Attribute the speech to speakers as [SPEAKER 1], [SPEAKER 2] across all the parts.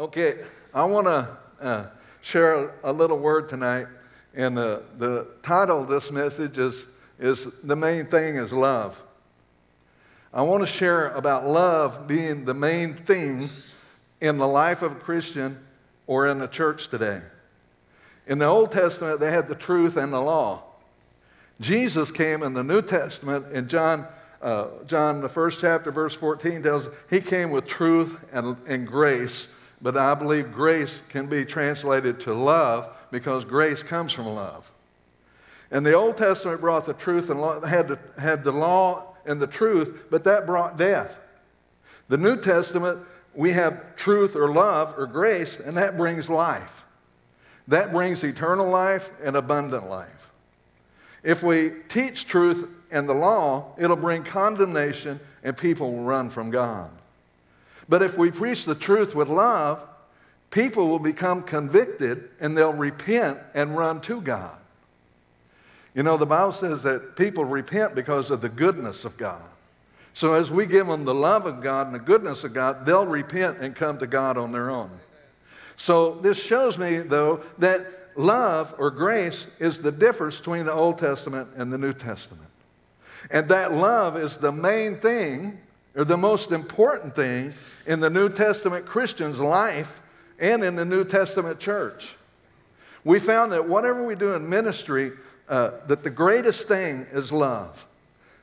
[SPEAKER 1] Okay, I want to uh, share a little word tonight, and the, the title of this message is, is The Main Thing is Love. I want to share about love being the main thing in the life of a Christian or in the church today. In the Old Testament, they had the truth and the law. Jesus came in the New Testament in John, uh, John, the first chapter, verse 14 tells he came with truth and, and grace, but I believe grace can be translated to love because grace comes from love. And the Old Testament brought the truth and law, had, had the law and the truth, but that brought death. The New Testament, we have truth or love or grace, and that brings life. That brings eternal life and abundant life. If we teach truth and the law, it'll bring condemnation and people will run from God. But if we preach the truth with love, people will become convicted and they'll repent and run to God. You know, the Bible says that people repent because of the goodness of God. So as we give them the love of God and the goodness of God, they'll repent and come to God on their own. So this shows me, though, that love or grace is the difference between the Old Testament and the New Testament. And that love is the main thing, or the most important thing, in the New Testament Christian's life and in the New Testament church. We found that whatever we do in ministry, uh, that the greatest thing is love.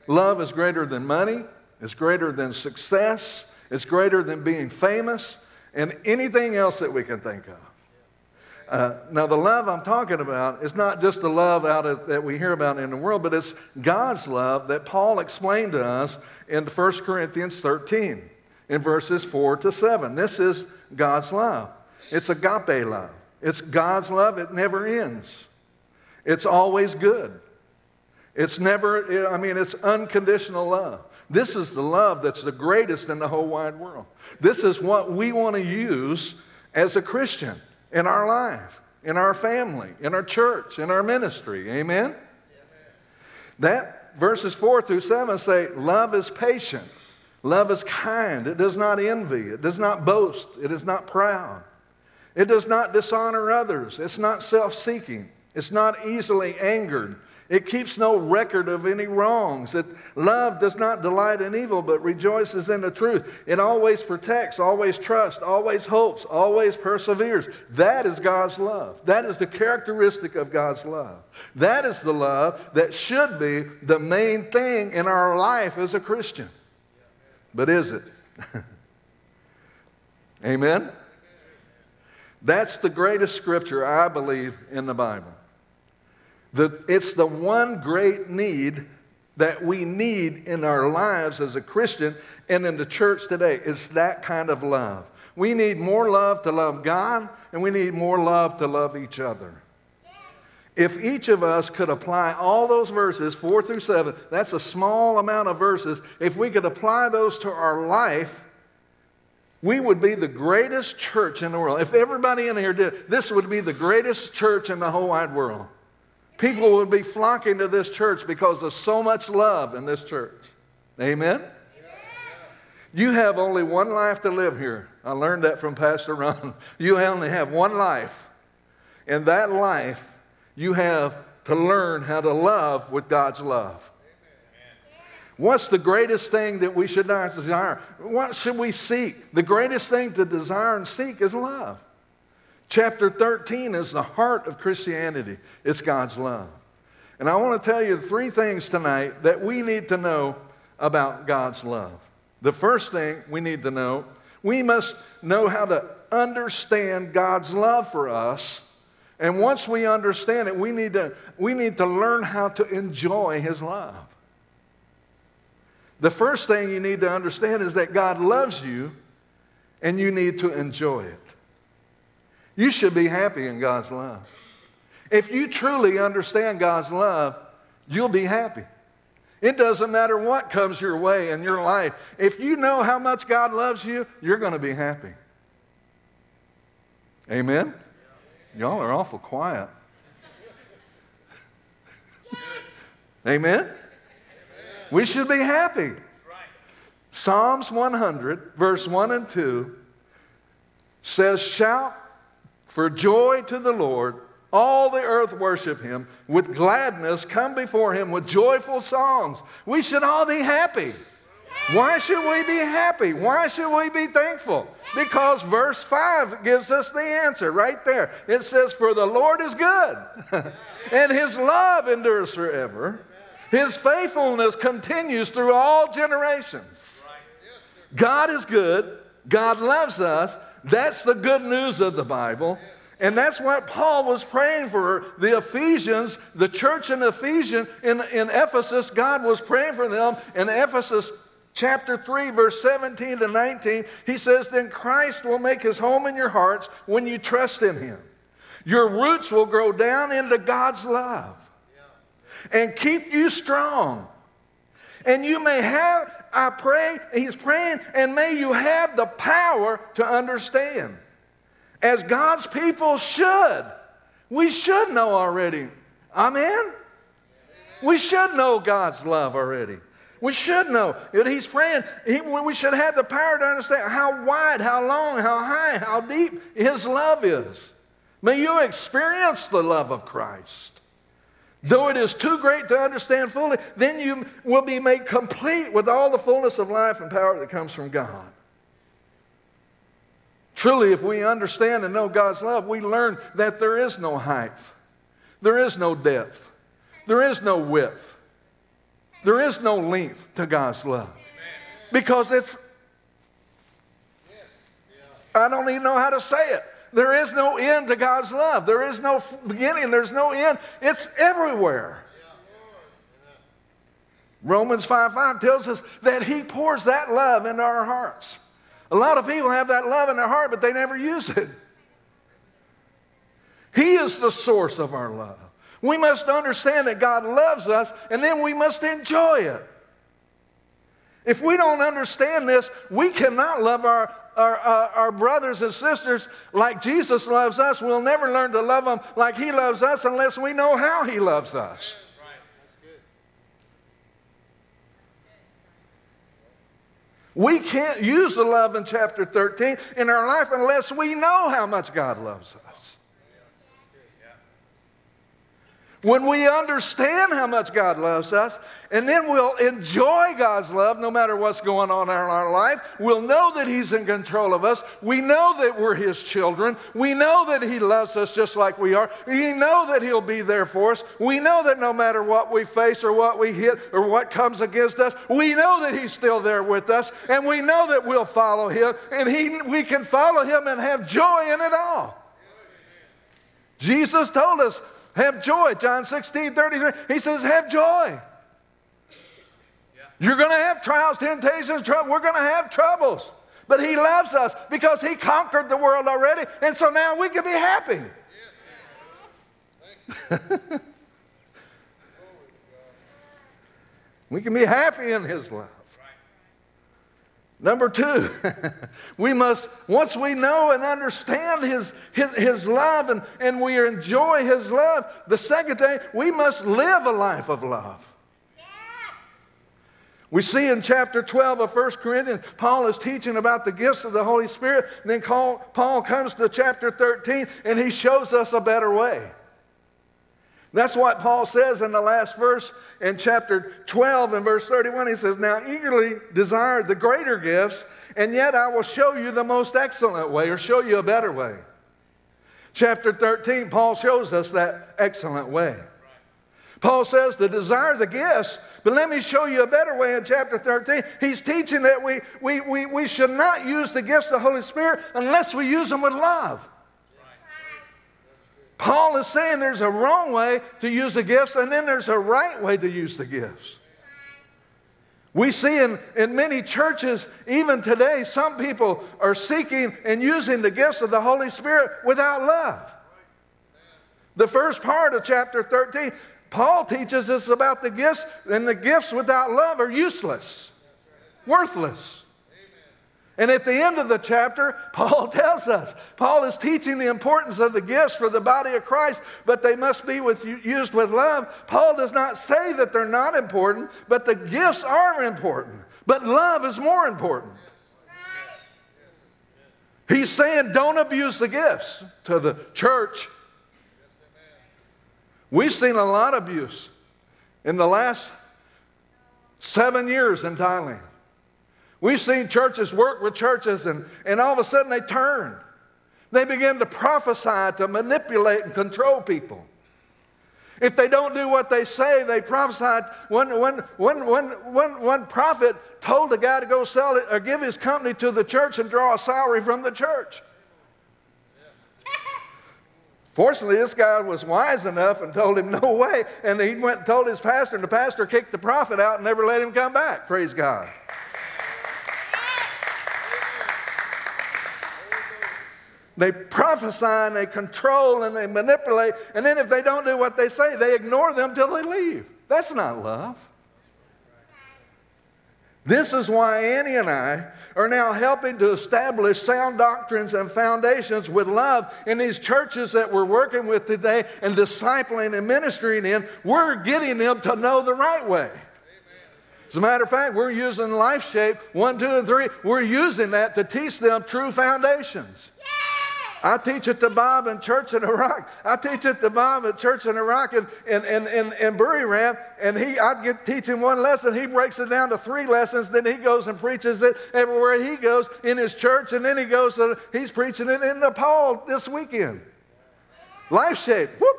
[SPEAKER 1] Love is greater than money, it's greater than success, it's greater than being famous, and anything else that we can think of. Uh, now, the love I'm talking about is not just the love out of, that we hear about in the world, but it's God's love that Paul explained to us in 1 Corinthians 13 in verses 4 to 7. This is God's love. It's agape love. It's God's love. It never ends. It's always good. It's never, I mean, it's unconditional love. This is the love that's the greatest in the whole wide world. This is what we want to use as a Christian in our life, in our family, in our church, in our ministry. Amen? That verses 4 through 7 say, Love is patient, love is kind, it does not envy, it does not boast, it is not proud, it does not dishonor others, it's not self seeking. It's not easily angered. It keeps no record of any wrongs. It, love does not delight in evil, but rejoices in the truth. It always protects, always trusts, always hopes, always perseveres. That is God's love. That is the characteristic of God's love. That is the love that should be the main thing in our life as a Christian. But is it? Amen? That's the greatest scripture, I believe, in the Bible. The, it's the one great need that we need in our lives as a Christian and in the church today is that kind of love. We need more love to love God, and we need more love to love each other. If each of us could apply all those verses, four through seven, that's a small amount of verses. If we could apply those to our life, we would be the greatest church in the world. If everybody in here did, this would be the greatest church in the whole wide world. People would be flocking to this church because there's so much love in this church. Amen? You have only one life to live here. I learned that from Pastor Ron. You only have one life. And that life, you have to learn how to love with God's love. What's the greatest thing that we should not desire? What should we seek? The greatest thing to desire and seek is love. Chapter 13 is the heart of Christianity. It's God's love. And I want to tell you three things tonight that we need to know about God's love. The first thing we need to know, we must know how to understand God's love for us. And once we understand it, we need to, we need to learn how to enjoy His love. The first thing you need to understand is that God loves you and you need to enjoy it. You should be happy in God's love. If you truly understand God's love, you'll be happy. It doesn't matter what comes your way in your life. If you know how much God loves you, you're going to be happy. Amen? Y'all are awful quiet. Amen? We should be happy. Psalms 100, verse 1 and 2 says, Shout for joy to the Lord. All the earth worship him. With gladness, come before him with joyful songs. We should all be happy. Why should we be happy? Why should we be thankful? Because verse 5 gives us the answer right there. It says, For the Lord is good, and his love endures forever. His faithfulness continues through all generations. God is good. God loves us. That's the good news of the Bible. And that's what Paul was praying for the Ephesians, the church in Ephesians, in, in Ephesus. God was praying for them in Ephesus chapter 3, verse 17 to 19. He says, Then Christ will make his home in your hearts when you trust in him. Your roots will grow down into God's love and keep you strong. And you may have, I pray, he's praying, and may you have the power to understand as God's people should. We should know already. Amen? We should know God's love already. We should know that He's praying. He, we should have the power to understand how wide, how long, how high, how deep His love is. May you experience the love of Christ. Though it is too great to understand fully, then you will be made complete with all the fullness of life and power that comes from God. Truly, if we understand and know God's love, we learn that there is no height, there is no depth, there is no width, there is no length to God's love. Because it's, I don't even know how to say it. There is no end to God's love. There is no beginning, there's no end. It's everywhere. Romans 5 5 tells us that He pours that love into our hearts. A lot of people have that love in their heart, but they never use it. He is the source of our love. We must understand that God loves us, and then we must enjoy it. If we don't understand this, we cannot love our, our, uh, our brothers and sisters like Jesus loves us. We'll never learn to love them like He loves us unless we know how He loves us. We can't use the love in chapter 13 in our life unless we know how much God loves us. When we understand how much God loves us, and then we'll enjoy God's love no matter what's going on in our life. We'll know that He's in control of us. We know that we're His children. We know that He loves us just like we are. We know that He'll be there for us. We know that no matter what we face or what we hit or what comes against us, we know that He's still there with us. And we know that we'll follow Him. And he, we can follow Him and have joy in it all. Jesus told us, have joy. John 16, 33. He says, have joy. You're going to have trials, temptations, trouble. We're going to have troubles. But He loves us because He conquered the world already. And so now we can be happy. we can be happy in His love. Number two, we must, once we know and understand his, his, his love and, and we enjoy His love, the second thing, we must live a life of love. We see in chapter 12 of 1 Corinthians, Paul is teaching about the gifts of the Holy Spirit. And then Paul comes to chapter 13 and he shows us a better way. That's what Paul says in the last verse in chapter 12 and verse 31. He says, Now eagerly desire the greater gifts, and yet I will show you the most excellent way or show you a better way. Chapter 13, Paul shows us that excellent way. Paul says to desire the gifts, but let me show you a better way in chapter 13. He's teaching that we, we, we, we should not use the gifts of the Holy Spirit unless we use them with love. Paul is saying there's a wrong way to use the gifts, and then there's a right way to use the gifts. We see in, in many churches, even today, some people are seeking and using the gifts of the Holy Spirit without love. The first part of chapter 13 Paul teaches us about the gifts, and the gifts without love are useless, worthless. And at the end of the chapter, Paul tells us, Paul is teaching the importance of the gifts for the body of Christ, but they must be with, used with love. Paul does not say that they're not important, but the gifts are important. But love is more important. He's saying don't abuse the gifts to the church. We've seen a lot of abuse in the last seven years in Thailand. We've seen churches work with churches, and, and all of a sudden they turn. They begin to prophesy to manipulate and control people. If they don't do what they say, they prophesied. One, one, one, one, one, one prophet told a guy to go sell it or give his company to the church and draw a salary from the church. Fortunately, this guy was wise enough and told him, No way. And he went and told his pastor, and the pastor kicked the prophet out and never let him come back. Praise God. They prophesy and they control and they manipulate. And then if they don't do what they say, they ignore them till they leave. That's not love. This is why Annie and I are now helping to establish sound doctrines and foundations with love in these churches that we're working with today and discipling and ministering in. We're getting them to know the right way. As a matter of fact, we're using Life Shape 1, 2, and 3. We're using that to teach them true foundations. I teach at the Bob in church in Iraq. I teach at the Bob at church in Iraq and in, in, in, in Buriram. And he, I'd get teaching one lesson. He breaks it down to three lessons. Then he goes and preaches it everywhere he goes in his church. And then he goes to, he's preaching it in Nepal this weekend. Life shape. Whoop.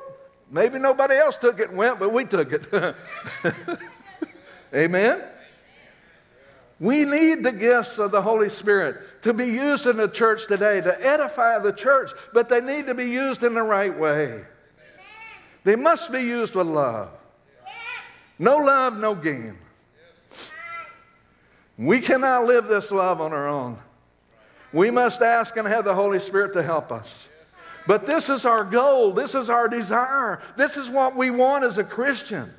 [SPEAKER 1] Maybe nobody else took it and went, but we took it. Amen. We need the gifts of the Holy Spirit to be used in the church today to edify the church, but they need to be used in the right way. They must be used with love. No love, no gain. We cannot live this love on our own. We must ask and have the Holy Spirit to help us. But this is our goal. This is our desire. This is what we want as a Christian.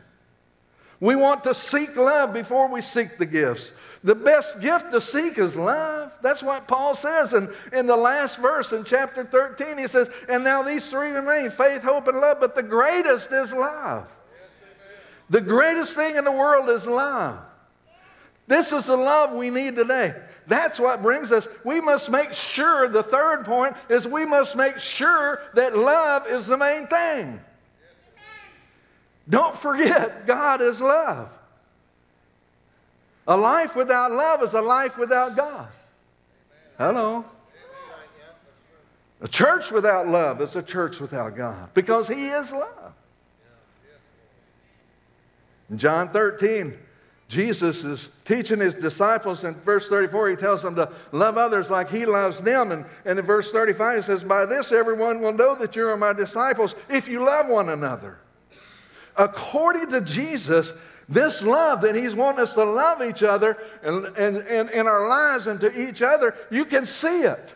[SPEAKER 1] We want to seek love before we seek the gifts. The best gift to seek is love. That's what Paul says in, in the last verse in chapter 13. He says, And now these three remain faith, hope, and love, but the greatest is love. The greatest thing in the world is love. This is the love we need today. That's what brings us. We must make sure, the third point is we must make sure that love is the main thing. Don't forget, God is love. A life without love is a life without God. Hello. A church without love is a church without God because He is love. In John 13, Jesus is teaching his disciples in verse 34. He tells them to love others like he loves them. And, and in verse 35, he says, By this everyone will know that you are my disciples if you love one another. According to Jesus, this love that He's wanting us to love each other and, and, and in our lives and to each other, you can see it.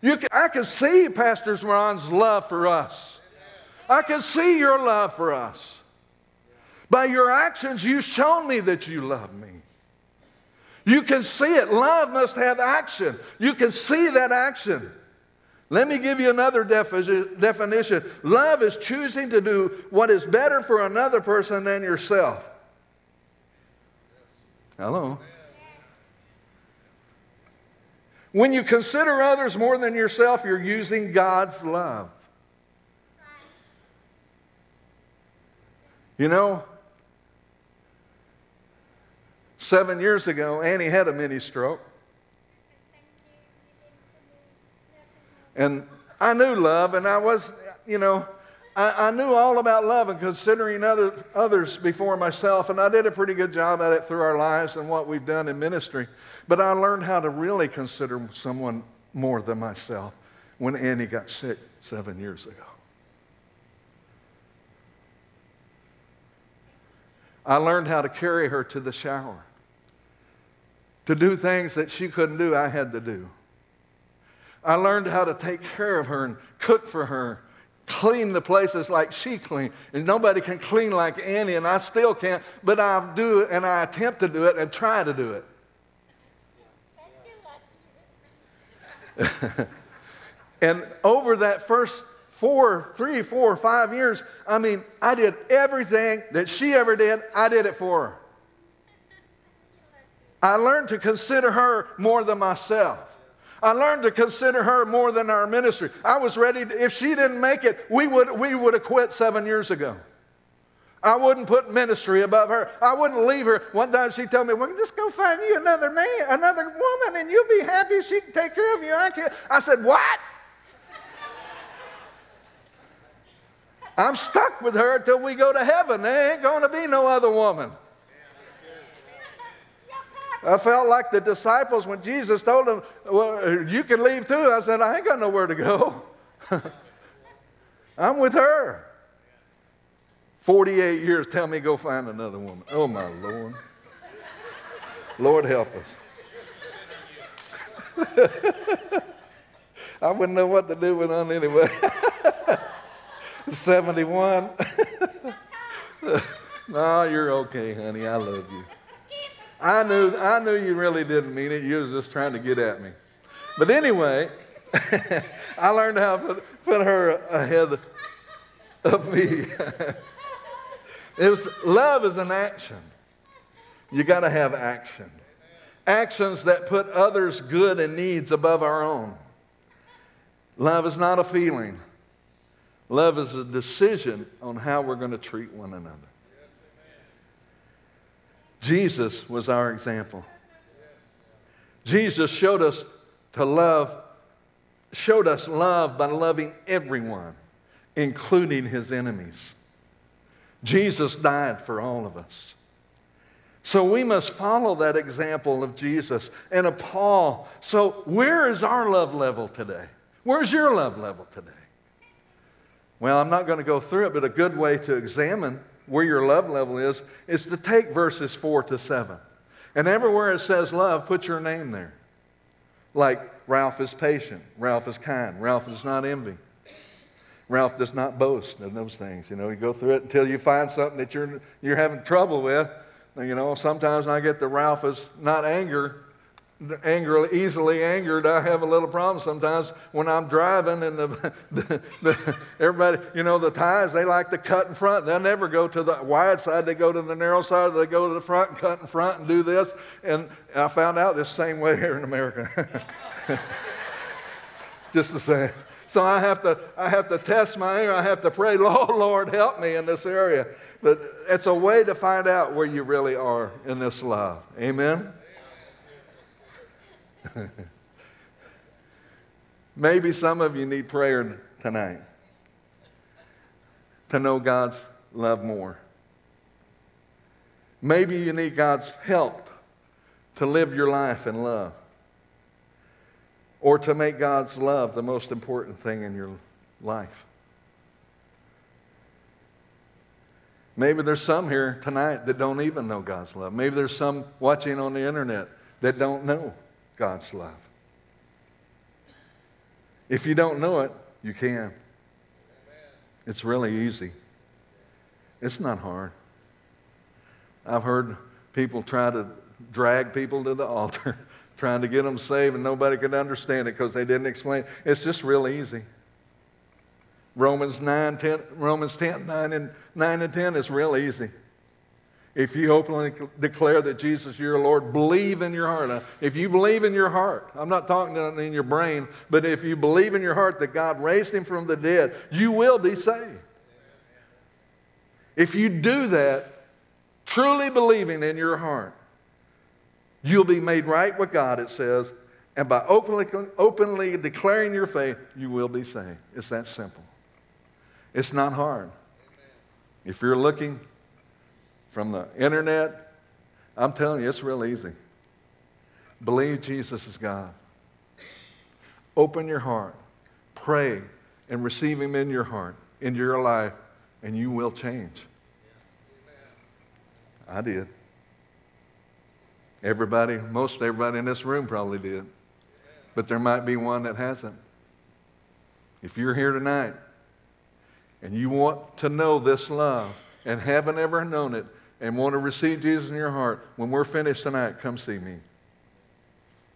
[SPEAKER 1] You can, I can see Pastor Ron's love for us. I can see your love for us. By your actions, you've shown me that you love me. You can see it. Love must have action. You can see that action. Let me give you another defi- definition. Love is choosing to do what is better for another person than yourself. Hello. When you consider others more than yourself, you're using God's love. You know, seven years ago, Annie had a mini stroke. And I knew love, and I was, you know, I, I knew all about love and considering other, others before myself, and I did a pretty good job at it through our lives and what we've done in ministry. But I learned how to really consider someone more than myself when Annie got sick seven years ago. I learned how to carry her to the shower. To do things that she couldn't do, I had to do. I learned how to take care of her and cook for her, clean the places like she cleaned. And nobody can clean like Annie, and I still can't, but I do it and I attempt to do it and try to do it. and over that first four, three, four, five years, I mean, I did everything that she ever did, I did it for her. I learned to consider her more than myself. I learned to consider her more than our ministry. I was ready, to, if she didn't make it, we would, we would have quit seven years ago. I wouldn't put ministry above her. I wouldn't leave her. One time she told me, well, just go find you another man, another woman, and you'll be happy. She can take care of you. I, can't. I said, what? I'm stuck with her until we go to heaven. There ain't going to be no other woman. I felt like the disciples when Jesus told them, Well, you can leave too. I said, I ain't got nowhere to go. I'm with her. 48 years, tell me go find another woman. Oh, my Lord. Lord help us. I wouldn't know what to do with them anyway. 71. no, you're okay, honey. I love you. I knew, I knew you really didn't mean it. You was just trying to get at me. But anyway, I learned how to put, put her ahead of me. it was, love is an action. You got to have action. Actions that put others' good and needs above our own. Love is not a feeling. Love is a decision on how we're going to treat one another. Jesus was our example. Jesus showed us to love, showed us love by loving everyone, including his enemies. Jesus died for all of us. So we must follow that example of Jesus and of Paul. So, where is our love level today? Where's your love level today? Well, I'm not going to go through it, but a good way to examine where your love level is is to take verses 4 to 7. And everywhere it says love, put your name there. Like Ralph is patient, Ralph is kind, Ralph does not envy. Ralph does not boast and those things. You know, you go through it until you find something that you're, you're having trouble with. You know, sometimes I get the Ralph is not anger, anger, easily angered, I have a little problem sometimes when I'm driving and the, the, the, everybody, you know, the Thais, they like to cut in front. They'll never go to the wide side. They go to the narrow side. They go to the front and cut in front and do this. And I found out this same way here in America. Just the same. So I have to, I have to test my anger. I have to pray, Lord, Lord, help me in this area. But it's a way to find out where you really are in this love. Amen? Maybe some of you need prayer tonight to know God's love more. Maybe you need God's help to live your life in love or to make God's love the most important thing in your life. Maybe there's some here tonight that don't even know God's love. Maybe there's some watching on the internet that don't know God's love. If you don't know it, you can. It's really easy. It's not hard. I've heard people try to drag people to the altar, trying to get them saved, and nobody could understand it because they didn't explain. It's just real easy. Romans 9, 10, Romans 10, 9 and, 9 and 10 is real easy. If you openly declare that Jesus is your Lord, believe in your heart. If you believe in your heart, I'm not talking in your brain, but if you believe in your heart that God raised him from the dead, you will be saved. If you do that, truly believing in your heart, you'll be made right with God, it says, and by openly, openly declaring your faith, you will be saved. It's that simple. It's not hard. If you're looking from the internet, I'm telling you, it's real easy. Believe Jesus is God. Open your heart, pray, and receive Him in your heart, into your life, and you will change. I did. Everybody, most everybody in this room probably did. But there might be one that hasn't. If you're here tonight and you want to know this love and haven't ever known it, and want to receive Jesus in your heart, when we're finished tonight, come see me.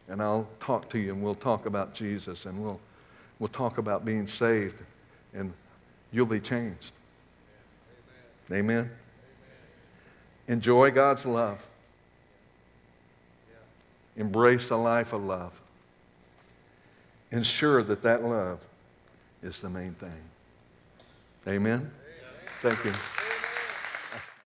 [SPEAKER 1] And I'll talk to you and we'll talk about Jesus and we'll, we'll talk about being saved and you'll be changed. Amen. Amen. Amen. Enjoy God's love. Embrace a life of love. ensure that that love is the main thing. Amen? Thank you.